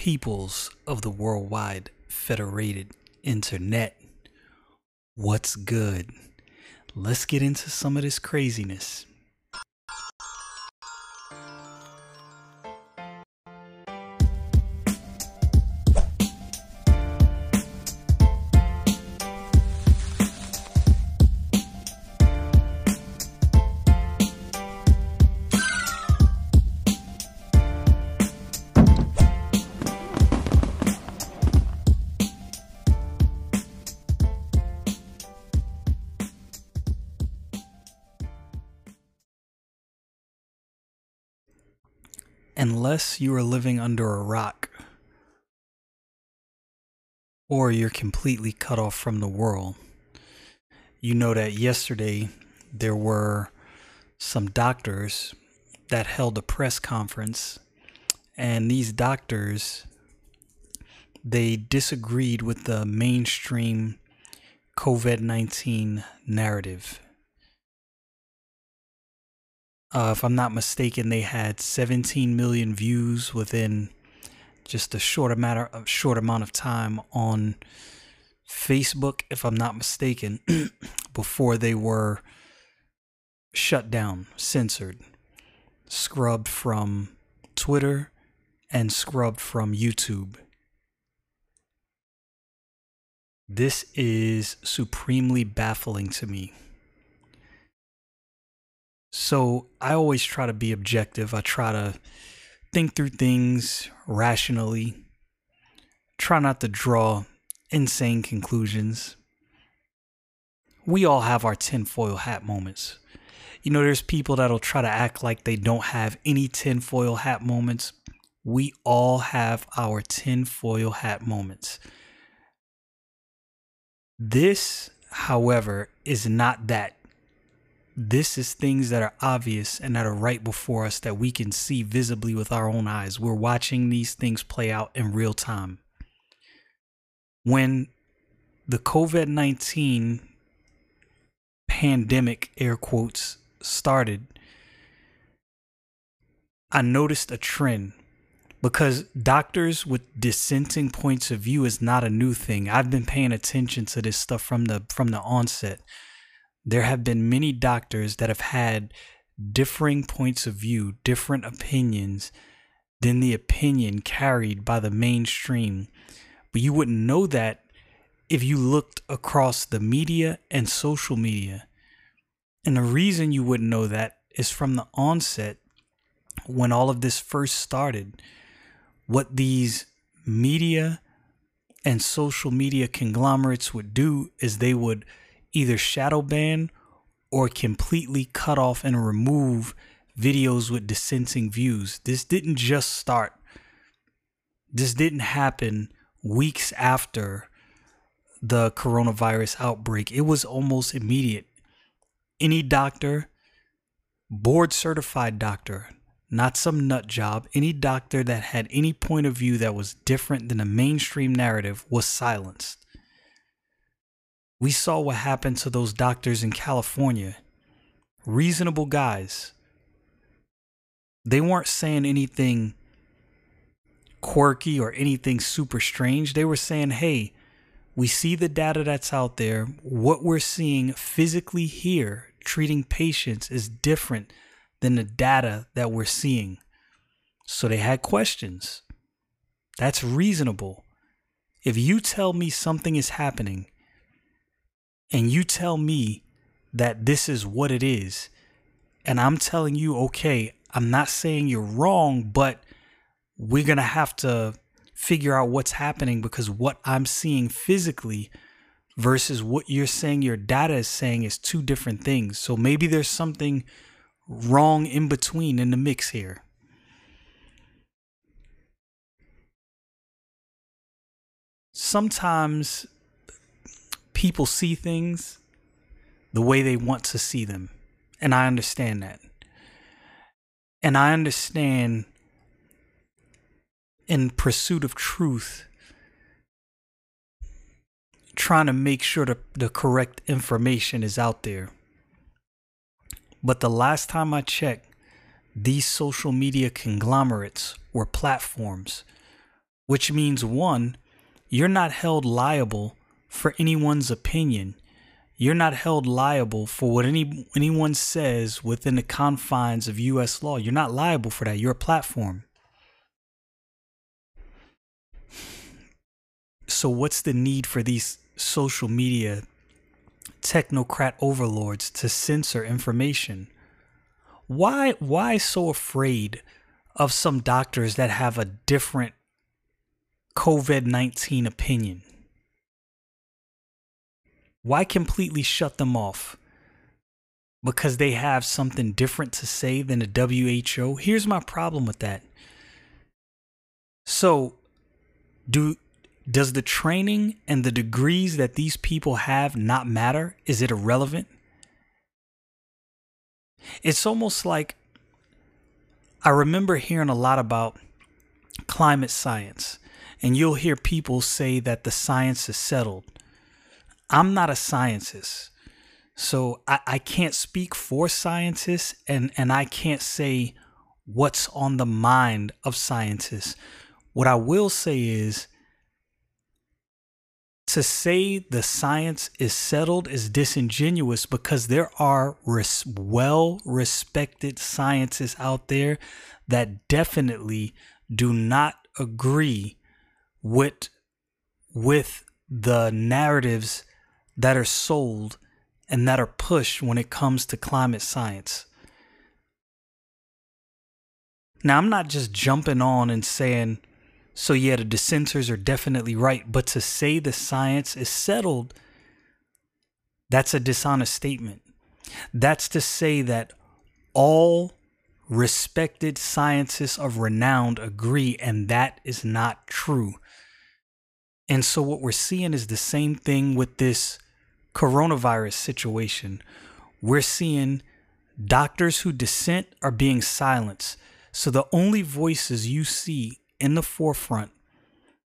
peoples of the worldwide federated internet. What's good? Let's get into some of this craziness. Unless you are living under a rock or you're completely cut off from the world, you know that yesterday there were some doctors that held a press conference and these doctors they disagreed with the mainstream COVID-19 narrative. Uh, if I'm not mistaken, they had 17 million views within just a short of short amount of time on Facebook, if I'm not mistaken, before they were shut down, censored, scrubbed from Twitter, and scrubbed from YouTube. This is supremely baffling to me. So I always try to be objective. I try to think through things rationally, try not to draw insane conclusions. We all have our tinfoil hat moments. You know, there's people that'll try to act like they don't have any tinfoil hat moments. We all have our tinfoil hat moments. This, however, is not that this is things that are obvious and that are right before us that we can see visibly with our own eyes. We're watching these things play out in real time. When the COVID 19 pandemic, air quotes, started, I noticed a trend because doctors with dissenting points of view is not a new thing. I've been paying attention to this stuff from the from the onset there have been many doctors that have had differing points of view, different opinions than the opinion carried by the mainstream. But you wouldn't know that if you looked across the media and social media. And the reason you wouldn't know that is from the onset when all of this first started. What these media and social media conglomerates would do is they would either shadow ban or completely cut off and remove videos with dissenting views. This didn't just start, this didn't happen weeks after the coronavirus outbreak. It was almost immediate. Any doctor, board certified doctor, not some nut job, any doctor that had any point of view that was different than the mainstream narrative was silenced. We saw what happened to those doctors in California. Reasonable guys. They weren't saying anything quirky or anything super strange. They were saying, hey, we see the data that's out there. What we're seeing physically here, treating patients, is different than the data that we're seeing. So they had questions. That's reasonable. If you tell me something is happening and you tell me that this is what it is, and I'm telling you, okay, I'm not saying you're wrong, but we're going to have to figure out what's happening because what I'm seeing physically versus what you're saying your data is saying is two different things. So maybe there's something wrong in between in the mix here. Sometimes people see things the way they want to see them. And I understand that. And I understand in pursuit of truth, trying to make sure the, the correct information is out there. But the last time I checked, these social media conglomerates were platforms which means one, you're not held liable for anyone's opinion. You're not held liable for what any anyone says within the confines of US law. You're not liable for that. You're a platform. So what's the need for these social media technocrat overlords to censor information? Why why so afraid of some doctors that have a different COVID-19 opinion? Why completely shut them off? Because they have something different to say than the WHO? Here's my problem with that. So, do does the training and the degrees that these people have not matter? Is it irrelevant? It's almost like I remember hearing a lot about climate science, and you'll hear people say that the science is settled. I'm not a scientist, so I, I can't speak for scientists, and, and I can't say what's on the mind of scientists. What I will say is to say the science is settled is disingenuous because there are res- well respected scientists out there that definitely do not agree with with the narratives that are sold and that are pushed when it comes to climate science. Now, I'm not just jumping on and saying, so, yeah, the dissenters are definitely right. But to say the science is settled, that's a dishonest statement. That's to say that all respected scientists of renown agree, and that is not true. And so, what we're seeing is the same thing with this coronavirus situation. We're seeing doctors who dissent are being silenced. So, the only voices you see in the forefront,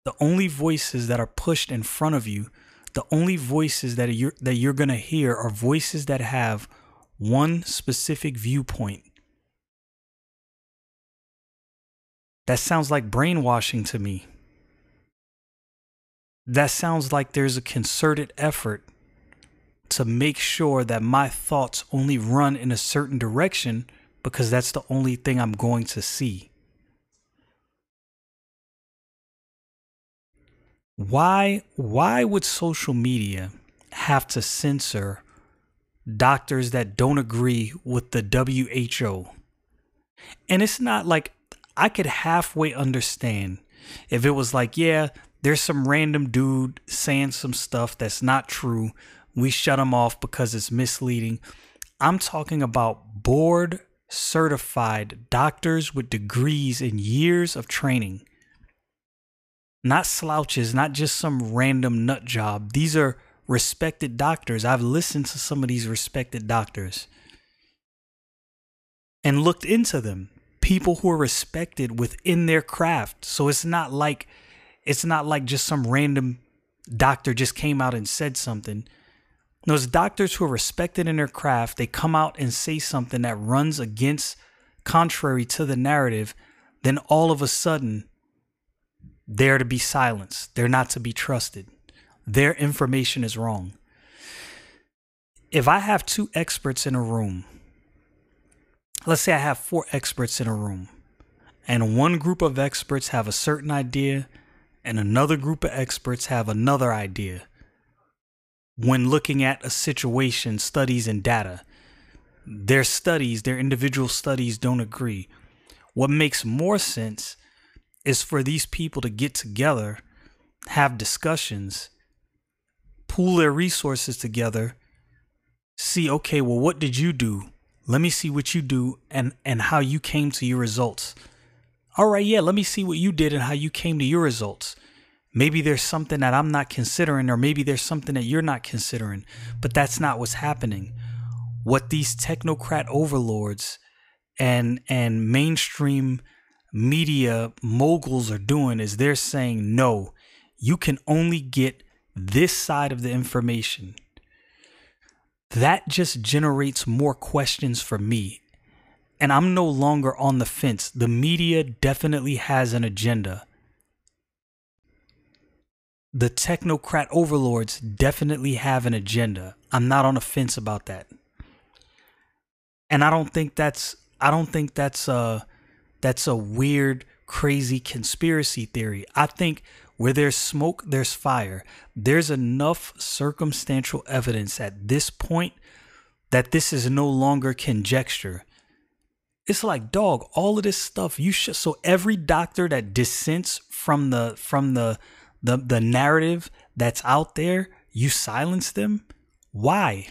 the only voices that are pushed in front of you, the only voices that you're that you're gonna hear are voices that have one specific viewpoint. That sounds like brainwashing to me. That sounds like there's a concerted effort to make sure that my thoughts only run in a certain direction because that's the only thing I'm going to see. why why would social media have to censor doctors that don't agree with the WHO? And it's not like I could halfway understand if it was like, yeah, there's some random dude saying some stuff that's not true. We shut them off because it's misleading. I'm talking about board certified doctors with degrees and years of training not slouches, not just some random nut job. These are respected doctors. I've listened to some of these respected doctors and looked into them. People who are respected within their craft. So it's not like it's not like just some random doctor just came out and said something. Those doctors who are respected in their craft, they come out and say something that runs against contrary to the narrative, then all of a sudden they're to be silenced. They're not to be trusted. Their information is wrong. If I have two experts in a room, let's say I have four experts in a room, and one group of experts have a certain idea, and another group of experts have another idea. When looking at a situation, studies, and data, their studies, their individual studies don't agree. What makes more sense is for these people to get together, have discussions, pool their resources together, see, okay, well, what did you do? Let me see what you do and, and how you came to your results. All right, yeah, let me see what you did and how you came to your results. Maybe there's something that I'm not considering, or maybe there's something that you're not considering, but that's not what's happening. What these technocrat overlords and and mainstream media moguls are doing is they're saying, no, you can only get this side of the information. That just generates more questions for me. And I'm no longer on the fence. The media definitely has an agenda. The technocrat overlords definitely have an agenda. I'm not on the fence about that. And I don't think that's I don't think that's a that's a weird crazy conspiracy theory. I think where there's smoke, there's fire. There's enough circumstantial evidence at this point that this is no longer conjecture. It's like dog, all of this stuff you should so every doctor that dissents from the from the the the narrative that's out there, you silence them. Why?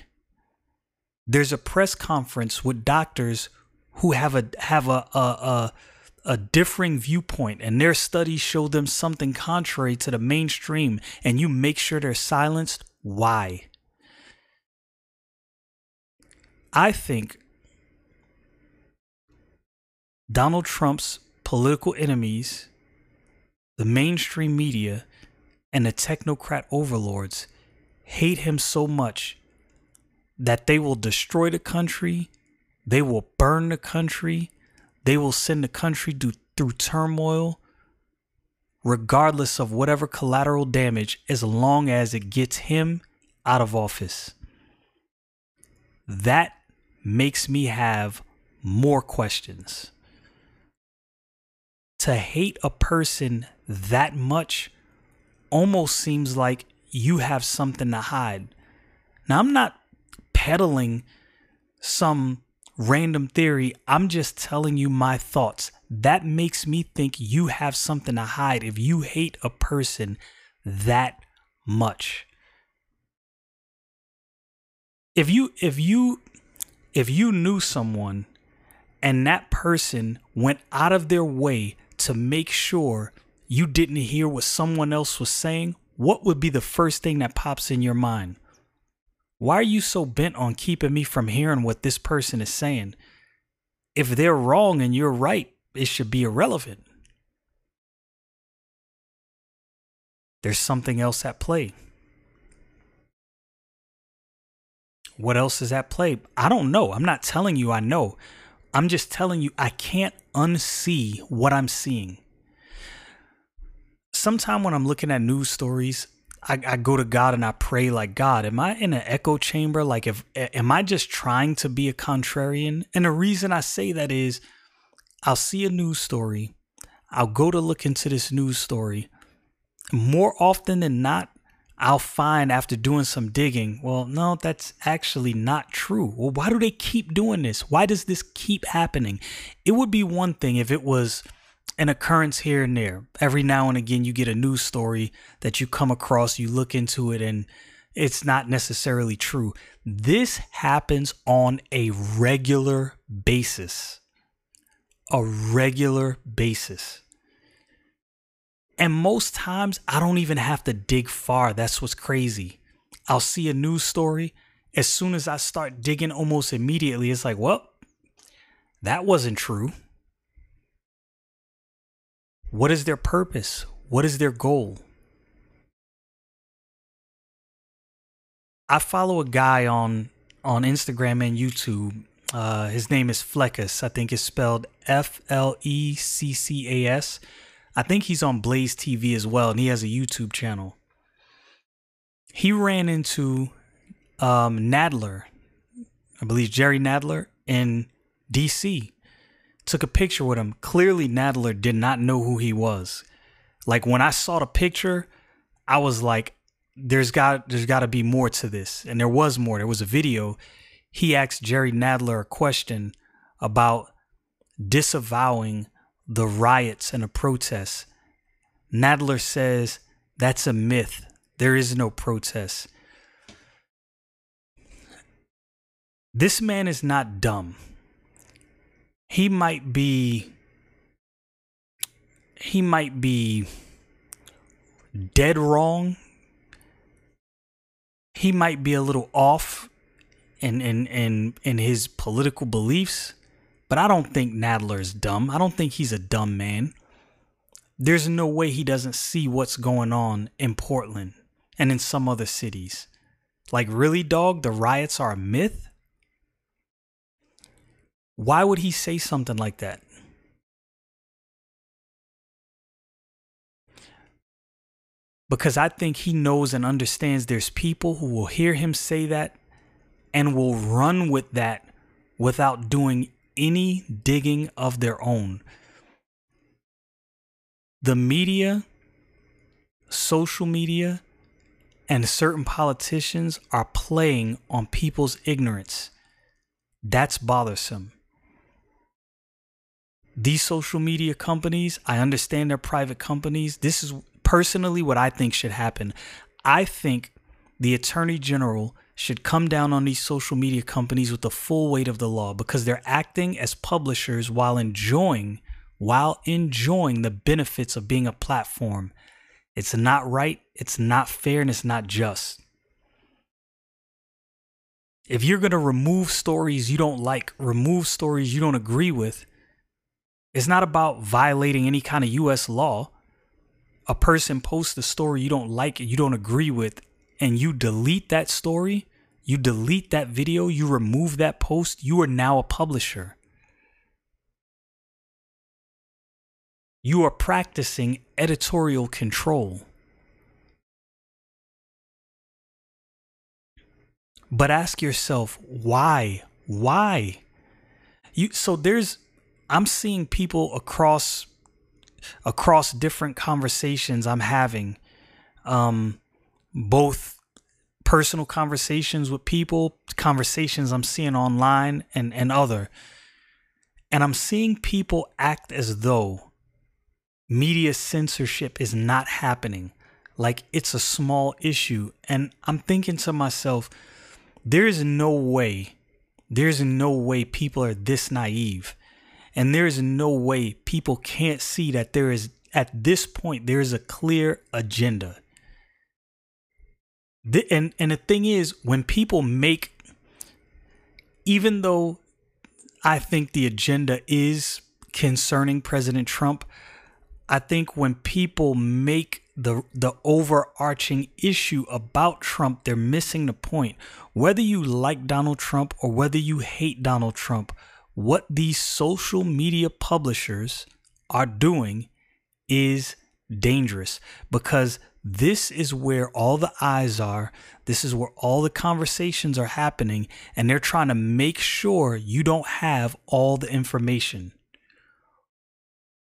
There's a press conference with doctors who have a have a a, a a differing viewpoint and their studies show them something contrary to the mainstream and you make sure they're silenced, why? I think Donald Trump's political enemies, the mainstream media, and the technocrat overlords hate him so much that they will destroy the country, they will burn the country, they will send the country through, through turmoil, regardless of whatever collateral damage, as long as it gets him out of office. That makes me have more questions. To hate a person that much almost seems like you have something to hide. Now, I'm not peddling some random theory. I'm just telling you my thoughts. That makes me think you have something to hide if you hate a person that much. If you if you if you knew someone and that person went out of their way to make sure you didn't hear what someone else was saying, what would be the first thing that pops in your mind? Why are you so bent on keeping me from hearing what this person is saying? If they're wrong and you're right, it should be irrelevant. There's something else at play. What else is at play? I don't know. I'm not telling you I know. I'm just telling you I can't unsee what I'm seeing. Sometime when I'm looking at news stories, I, I go to God and I pray like God, am I in an echo chamber? Like if am I just trying to be a contrarian? And the reason I say that is I'll see a news story. I'll go to look into this news story. More often than not, I'll find after doing some digging, well, no, that's actually not true. Well, why do they keep doing this? Why does this keep happening? It would be one thing if it was an occurrence here and there. Every now and again, you get a news story that you come across, you look into it, and it's not necessarily true. This happens on a regular basis. A regular basis. And most times, I don't even have to dig far. That's what's crazy. I'll see a news story. As soon as I start digging almost immediately, it's like, well, that wasn't true. What is their purpose? What is their goal? I follow a guy on on Instagram and YouTube. Uh, his name is Fleccas. I think it's spelled F L E C C A S. I think he's on Blaze TV as well, and he has a YouTube channel. He ran into um, Nadler, I believe Jerry Nadler in DC took a picture with him. Clearly, Nadler did not know who he was. Like when I saw the picture, I was like, "There's got there's got to be more to this," and there was more. There was a video. He asked Jerry Nadler a question about disavowing the riots and the protests. Nadler says that's a myth. There is no protest. This man is not dumb he might be he might be dead wrong. He might be a little off in in in in his political beliefs, but I don't think Nadler is dumb. I don't think he's a dumb man. There's no way he doesn't see what's going on in Portland and in some other cities. Like really dog, the riots are a myth? Why would he say something like that? because I think he knows and understands there's people who will hear him say that and will run with that without doing any digging of their own. The media, social media, and certain politicians are playing on people's ignorance. That's bothersome. These social media companies, I understand they're private companies. This is personally what I think should happen. I think the attorney general should come down on these social media companies with the full weight of the law because they're acting as publishers while enjoying while enjoying the benefits of being a platform. It's not right, it's not fair, and it's not just. If you're going to remove stories you don't like, remove stories you don't agree with, it's not about violating any kind of US law. A person posts a story you don't like and you don't agree with, and you delete that story, you delete that video, you remove that post, you are now a publisher. You are practicing editorial control. But ask yourself, why? Why? You so there's I'm seeing people across across different conversations I'm having, um, both personal conversations with people, conversations I'm seeing online, and and other, and I'm seeing people act as though media censorship is not happening, like it's a small issue, and I'm thinking to myself, there is no way, there's no way people are this naive and there is no way people can't see that there is, at this point, there is a clear agenda. The, and, and the thing is, when people make, even though I think the agenda is concerning President Trump, I think when people make the the overarching issue about Trump, they're missing the point. Whether you like Donald Trump or whether you hate Donald Trump, what these social media publishers are doing is dangerous because this is where all the eyes are. This is where all the conversations are happening, and they're trying to make sure you don't have all the information.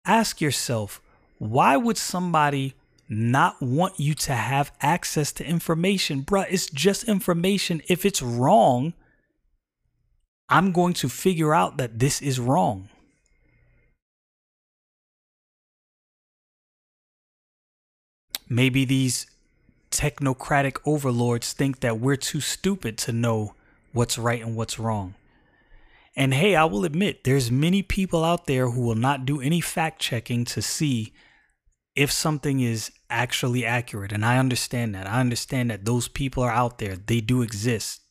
Ask yourself, why would somebody not want you to have access to information? Bruh, it's just information. If it's wrong, I'm going to figure out that this is wrong. Maybe these technocratic overlords think that we're too stupid to know what's right and what's wrong. And hey, I will admit, there's many people out there who will not do any fact checking to see if something is actually accurate. And I understand that. I understand that those people are out there, they do exist.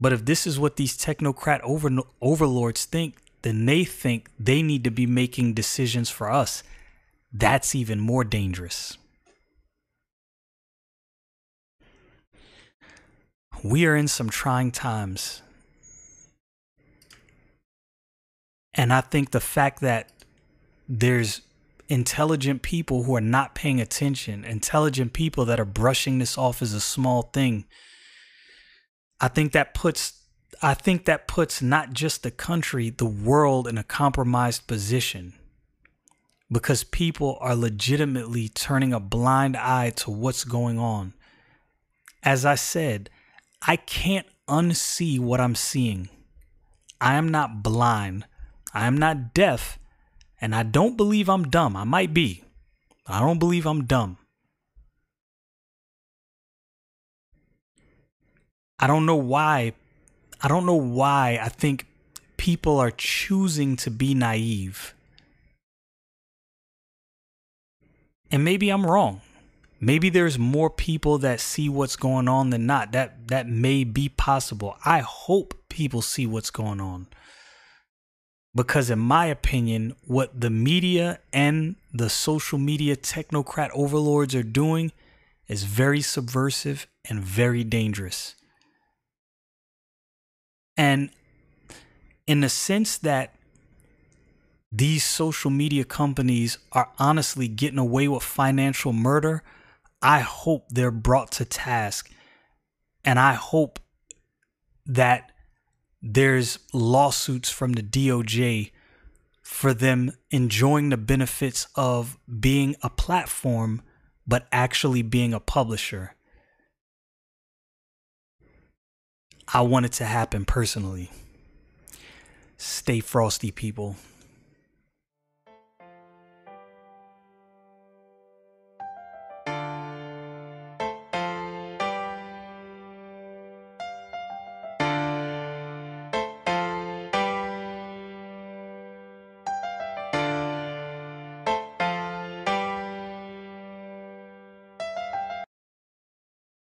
But if this is what these technocrat over, overlords think, then they think they need to be making decisions for us. That's even more dangerous. We are in some trying times. And I think the fact that there's intelligent people who are not paying attention, intelligent people that are brushing this off as a small thing, I think that puts I think that puts not just the country, the world in a compromised position because people are legitimately turning a blind eye to what's going on. As I said, I can't unsee what I'm seeing. I am not blind. I am not deaf. And I don't believe I'm dumb. I might be. I don't believe I'm dumb. I don't know why. I don't know why I think people are choosing to be naive. And maybe I'm wrong. Maybe there's more people that see what's going on than not. That that may be possible. I hope people see what's going on. Because in my opinion, what the media and the social media technocrat overlords are doing is very subversive and very dangerous. And in the sense that these social media companies are honestly getting away with financial murder, I hope they're brought to task. And I hope that there's lawsuits from the DOJ for them enjoying the benefits of being a platform, but actually being a publisher. I want it to happen personally. Stay frosty, people.